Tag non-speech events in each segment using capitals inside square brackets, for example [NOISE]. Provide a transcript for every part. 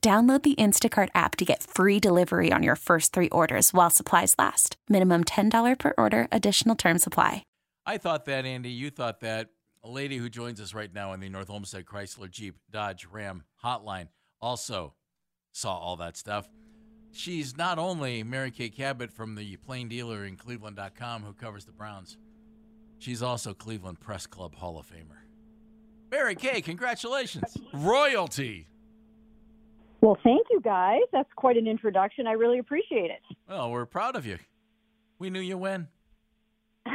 Download the Instacart app to get free delivery on your first three orders while supplies last. Minimum $10 per order, additional term supply. I thought that, Andy. You thought that. A lady who joins us right now in the North Olmsted Chrysler Jeep Dodge Ram hotline also saw all that stuff. She's not only Mary Kay Cabot from the Plain Dealer in Cleveland.com who covers the Browns, she's also Cleveland Press Club Hall of Famer. Mary Kay, congratulations. Royalty. Well, thank you guys. That's quite an introduction. I really appreciate it. Well, we're proud of you. We knew you when. [LAUGHS]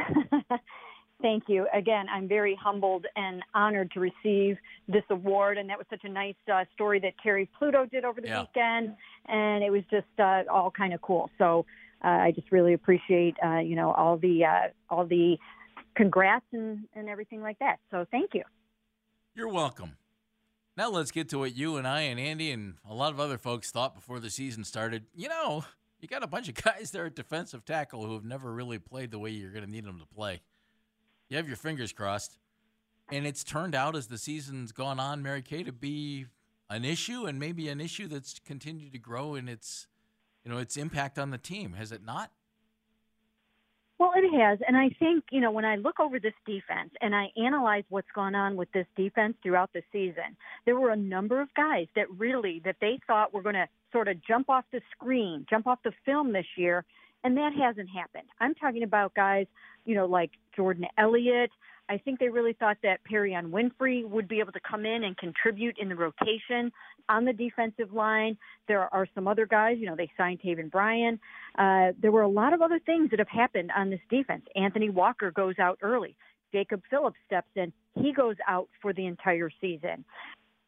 thank you. Again, I'm very humbled and honored to receive this award. And that was such a nice uh, story that Terry Pluto did over the Yeah. weekend. And it was just uh, all kind of cool. So uh, I just really appreciate, uh, you know, all the, uh, all the congrats and, and everything like that. So thank you. You're welcome. Now let's get to what you and I and Andy and a lot of other folks thought before the season started. You know, you got a bunch of [LAUGHS] guys there at defensive tackle who have never really played the way you're going to need them to play. You have your fingers crossed. And it's turned out as the season's gone on, Mary Kay, to be an issue and maybe an issue that's continued to grow in its, you know, its impact on the team. Has it not? Well, it has. And I think, you know, when I look over this defense and I analyze what's gone on with this defense throughout the season, there were a number of guys that really that they thought were going to sort of jump off the screen, jump off the film this year, and that hasn't happened. I'm talking about guys, you know, like Jordan Elliott. I think they really thought that Perrion Winfrey would be able to come in and contribute in the rotation on the defensive line. There are some other guys, you know, they signed Taven Bryan. Uh, there were a lot of other things that have happened on this defense. Anthony Walker goes out early. Jacob Phillips steps in. He goes out for the entire season.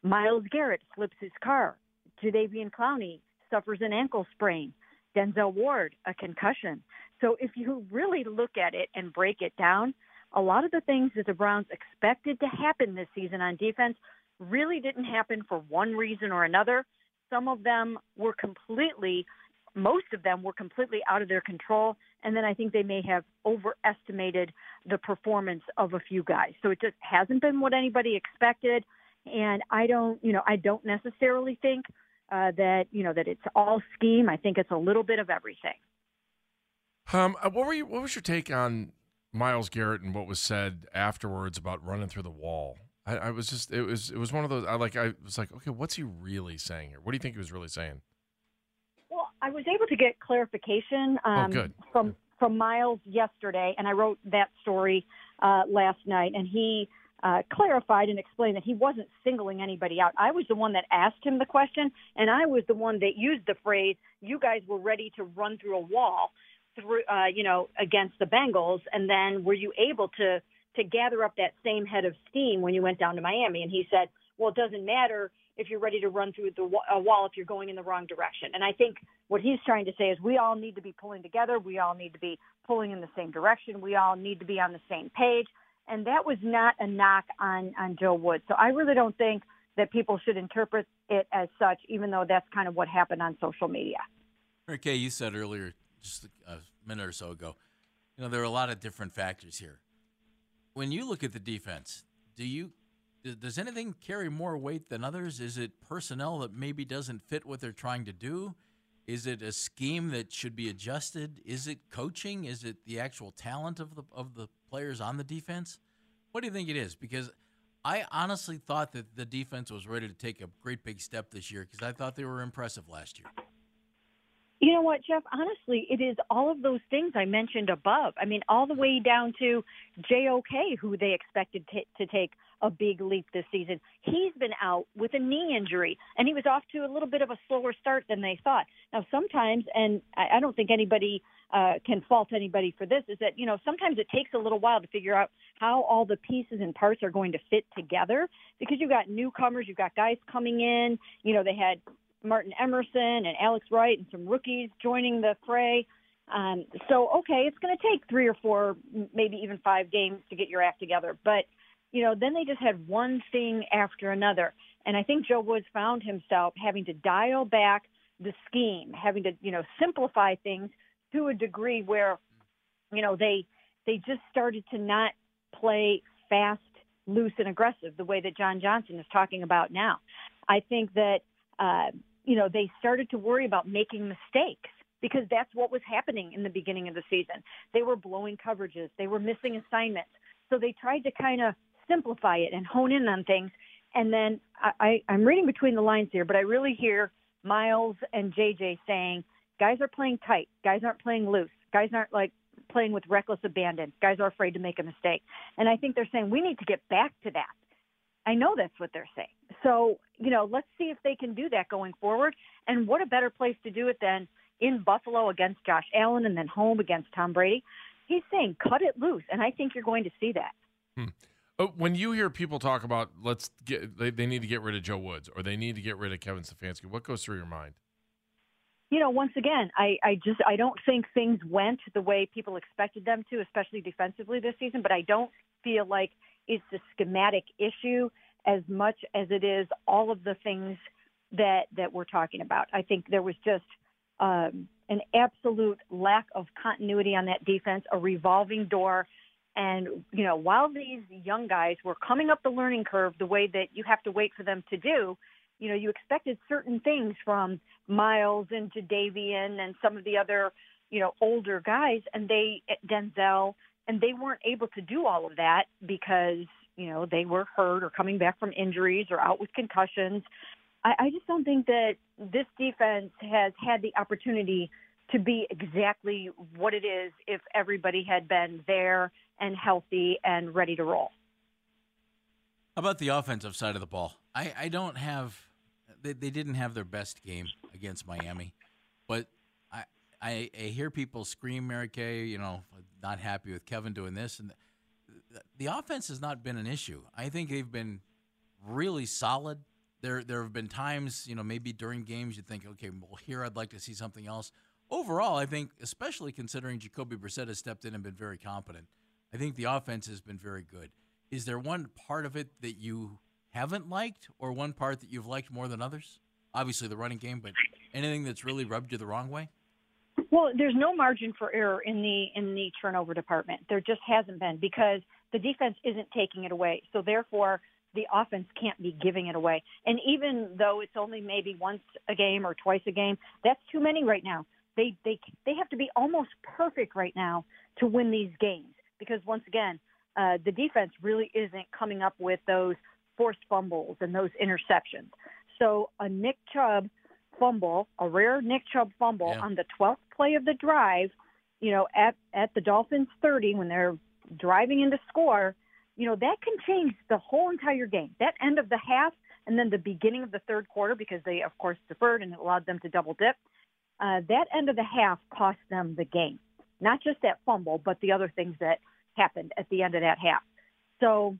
Myles Garrett slips his car. Jadeveon Clowney suffers an ankle sprain. Denzel Ward, a concussion. So if you really look at it and break it down, a lot of the things that the Browns expected to happen this season on defense really didn't happen for one reason or another. Some of them were completely, most of them were completely out of their control. And then I think they may have overestimated the performance of a few guys. So it just hasn't been what anybody expected. And I don't, you know, I don't necessarily think uh, that, you know, that it's all scheme. I think it's a little bit of everything. Um, uh, what were you? What was your take on Myles Garrett and what was said afterwards about running through the wall? I, I was just it was it was one of those. I like I was like, okay, what's he really saying here? What do you think he was really saying? Well, I was able to get clarification um, Oh, good. from from Myles yesterday, and I wrote that story uh, last night, and he uh, clarified and explained that he wasn't singling anybody out. I was the one that asked him the question, and I was the one that used the phrase, "You guys were ready to run through a wall." Through, uh, you know, against the Bengals, and then were you able to to gather up that same head of steam when you went down to Miami? And he said, "Well, it doesn't matter if you're ready to run through the a wall if you're going in the wrong direction." And I think what he's trying to say is we all need to be pulling together. We all need to be pulling in the same direction. We all need to be on the same page. And that was not a knock on on Joe Wood. So I really don't think that people should interpret it as such, even though that's kind of what happened on social media. Okay, you said earlier, just a minute or so ago, you know, there are a lot of different factors here. When you look at the defense, do you does anything carry more weight than others? Is it personnel that maybe doesn't fit what they're trying to do? Is it a scheme that should be adjusted? Is it coaching? Is it the actual talent of the of the players on the defense? What do you think it is? Because I honestly thought that the defense was ready to take a great big step this year because I thought they were impressive last year. You know what, Jeff? Honestly, it is all of those things I mentioned above. I mean, all the way down to JOK, who they expected t- to take a big leap this season. He's been out with a knee injury, and he was off to a little bit of a slower start than they thought. Now, sometimes, and I, I don't think anybody uh, can fault anybody for this, is that, you know, sometimes it takes a little while to figure out how all the pieces and parts are going to fit together because you've got newcomers, you've got guys coming in, you know, they had Martin Emerson and Alex Wright and some rookies joining the fray. Um, so, okay, it's going to take three or four, maybe even five games to get your act together. But, you know, then they just had one thing after another. And I think Joe Woods found himself having to dial back the scheme, having to, you know, simplify things to a degree where, you know, they they just started to not play fast, loose, and aggressive the way that John Johnson is talking about now. I think that uh, you know, they started to worry about making mistakes because that's what was happening in the beginning of the season. They were blowing coverages, they were missing assignments. So they tried to kind of simplify it and hone in on things. And then I, I, I'm reading between the lines here, but I really hear Myles and JJ saying, guys are playing tight. Guys aren't playing loose. Guys aren't like playing with reckless abandon. Guys are afraid to make a mistake. And I think they're saying we need to get back to that. I know that's what they're saying. So, you know, let's see if they can do that going forward. And what a better place to do it than in Buffalo against Josh Allen and then home against Tom Brady. He's saying cut it loose, and I think you're going to see that. Hmm. Oh, when you hear people talk about let's get they, they need to get rid of Joe Woods or they need to get rid of Kevin Stefanski, what goes through your mind? You know, once again, I, I just I don't think things went the way people expected them to, especially defensively this season. But I don't feel like it's a schematic issue as much as it is all of the things that that we're talking about. I think there was just um, an absolute lack of continuity on that defense, a revolving door. And, you know, while these young guys were coming up the learning curve the way that you have to wait for them to do, you know, you expected certain things from Myles and Jadeveon and some of the other, you know, older guys, and they, Denzel, and they weren't able to do all of that because you know they were hurt or coming back from injuries or out with concussions. I, I just don't think that this defense has had the opportunity to be exactly what it is if everybody had been there and healthy and ready to roll. How about the offensive side of the ball? I, I don't have they, they didn't have their best game against Miami, but I, I hear people scream Mary Kay, you know, not happy with Kevin doing this and the offense has not been an issue. I think they've been really solid. There, there have been times, you know, maybe during games you think, okay, well, here I'd like to see something else. Overall, I think, especially considering Jacoby Brissett has stepped in and been very competent, I think the offense has been very good. Is there one part of it that you haven't liked, or one part that you've liked more than others? Obviously, the running game, but anything that's really rubbed you the wrong way? Well, there's no margin for error in the in the turnover department. There just hasn't been because the defense isn't taking it away. So therefore, the offense can't be giving it away. And even though it's only maybe once a game or twice a game, that's too many right now. They they they have to be almost perfect right now to win these games because once again, uh, the defense really isn't coming up with those forced fumbles and those interceptions. So a Nick Chubb fumble, a rare Nick Chubb fumble yeah. on the 12th play of the drive, you know, at at the Dolphins 30 when they're driving into score, you know, that can change the whole entire game. That end of the half and then the beginning of the third quarter because they of course deferred and it allowed them to double dip. Uh, that end of the half cost them the game. Not just that fumble, but the other things that happened at the end of that half. So,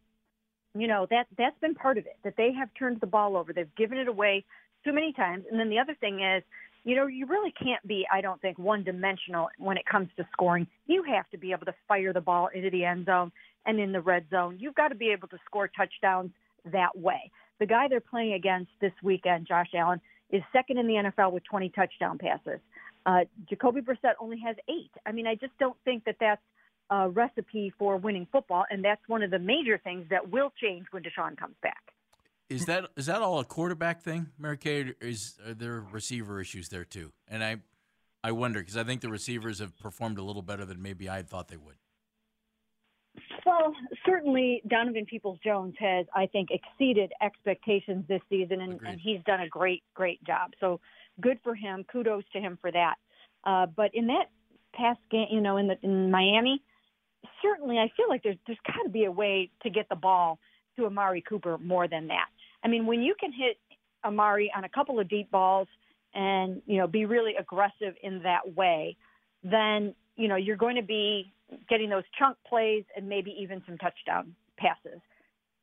you know, that that's been part of it. That they have turned the ball over. They've given it away too many times. And then the other thing is, you know, you really can't be, I don't think, one dimensional when it comes to scoring. You have to be able to fire the ball into the end zone and in the red zone. You've got to be able to score touchdowns that way. The guy they're playing against this weekend, Josh Allen, is second in the NFL with 20 touchdown passes. Uh, Jacoby Brissett only has eight. I mean, I just don't think that that's a recipe for winning football, and that's one of the major things that will change when Deshaun comes back. Is that is that all a quarterback thing, Mary Kay? Is are there receiver issues there too? And I, I wonder because I think the receivers have performed a little better than maybe I thought they would. Well, certainly Donovan Peoples Jones has, I think, exceeded expectations this season, and, and, he's done a great, great job. So good for him. Kudos to him for that. Uh, but in that past game, you know, in the in Miami, certainly I feel like there's there's got to be a way to get the ball to Amari Cooper more than that. I mean, when you can hit Amari on a couple of deep balls and you know be really aggressive in that way, then you know you're going to be getting those chunk plays and maybe even some touchdown passes.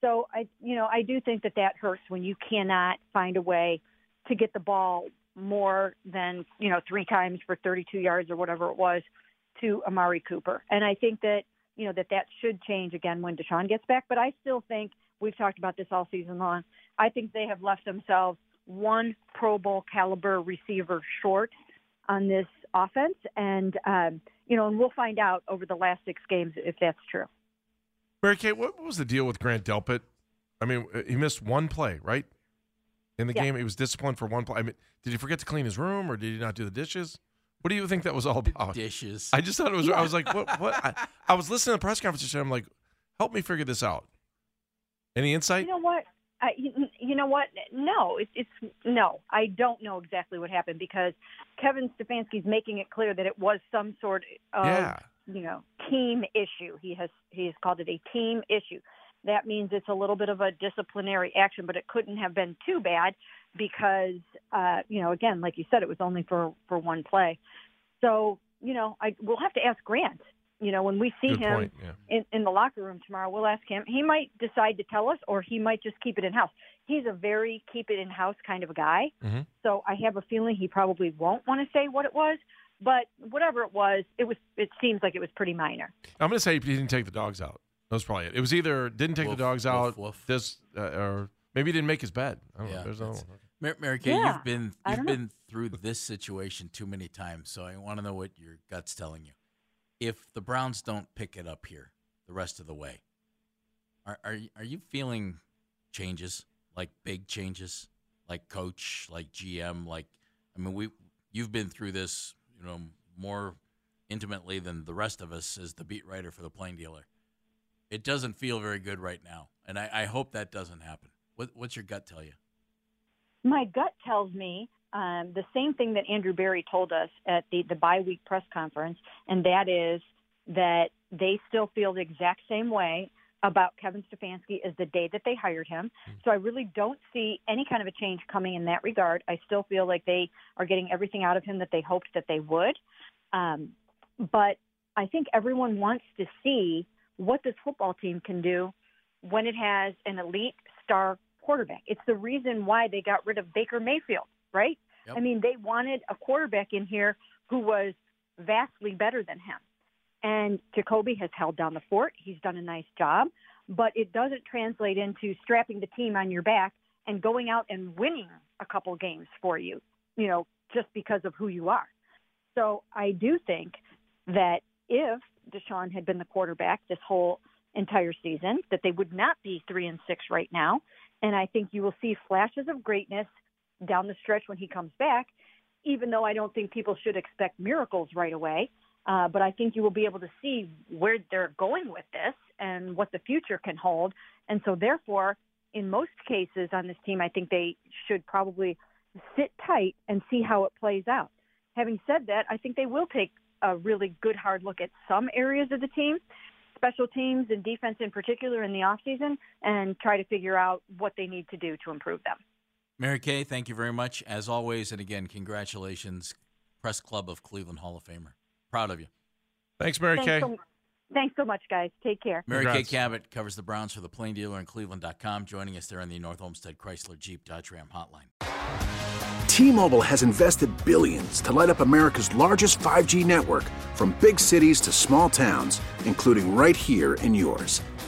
So I, you know, I do think that that hurts when you cannot find a way to get the ball more than you know three times for 32 yards or whatever it was to Amari Cooper. And I think that you know that that should change again when Deshaun gets back. But I still think we've talked about this all season long. I think they have left themselves one Pro Bowl caliber receiver short on this offense, and um, you know, and we'll find out over the last six games if that's true. Mary Kay, what was the deal with Grant Delpit? I mean, uh, he missed one play, right? In the Yeah. game, he was disciplined for one play. I mean, did he forget to clean his room, or did he not do the dishes? What do you think that was all about? Dishes. I just thought it was. I was like, what? What? I, I was listening to the press conference, and I'm like, help me figure this out. Any insight? You know what? I, you, you know what? No, it's it's no. I don't know exactly what happened because Kevin Stefanski's making it clear that it was some sort of yeah. you know team issue. He has he has called it a team issue. That means it's a little bit of a disciplinary action, but it couldn't have been too bad because uh, you know again, like you said, it was only for for one play. So you know, I we'll have to ask Grant. You know, when we see Good him point. Yeah. in, in the locker room tomorrow. We'll ask him. He might decide to tell us, or he might just keep it in house. He's a very keep it in house kind of a guy. Mhm. So I have a feeling he probably won't want to say what it was. But whatever it was, it was. It seems like it was pretty minor. I'm going to say he didn't take the dogs out. That was probably it. It was either didn't take Woof, the dogs woof, out, woof. this, uh, or maybe he didn't make his bed. I don't know. Yeah, There's another one. Mary, Mary Kay, Yeah, you've been you've don't know. been through this situation too many times, so I want to know what your gut's telling you. If the Browns don't pick it up here the rest of the way, are are are you feeling changes like big changes, like coach, like GM, like I mean we you've been through this, you know, more intimately than the rest of us as the beat writer for the Plain Dealer. It doesn't feel very good right now, and I, I hope that doesn't happen. What, what's your gut tell you? My gut tells me um, the same thing that Andrew Berry told us at the the bye week press conference, and that is that they still feel the exact same way about Kevin Stefanski as the day that they hired him. So I really don't see any kind of a change coming in that regard. I still feel like they are getting everything out of him that they hoped that they would. Um, but I think everyone wants to see what this football team can do when it has an elite star quarterback. It's the reason why they got rid of Baker Mayfield, right? Yep. I mean, they wanted a quarterback in here who was vastly better than him. And Jacoby has held down the fort. He's done a nice job, but it doesn't translate into strapping the team on your back and going out and winning a couple games for you, you know, just because of who you are. So I do think that if Deshaun had been the quarterback this whole entire season, that they would not be three and six right now. And I think you will see flashes of greatness down the stretch when he comes back, even though I don't think people should expect miracles right away. Uh, but I think you will be able to see where they're going with this and what the future can hold. And so, therefore, in most cases on this team, I think they should probably sit tight and see how it plays out. Having said that, I think they will take a really good hard look at some areas of the team, special teams and defense in particular in the offseason, and try to figure out what they need to do to improve them. Mary Kay, thank you very much. As always, and again, congratulations, Press Club of Cleveland Hall of Famer. Proud of you. Thanks, Mary thanks, Kay. so, thanks so much, guys. Take care. Mary Congrats. Kay Cabot covers the Browns for the Plain Dealer and Cleveland.com, joining us there on the North Olmsted Chrysler Jeep Dodge Ram hotline. T-Mobile has invested billions to light up America's largest 5G network from big cities to small towns, including right here in yours.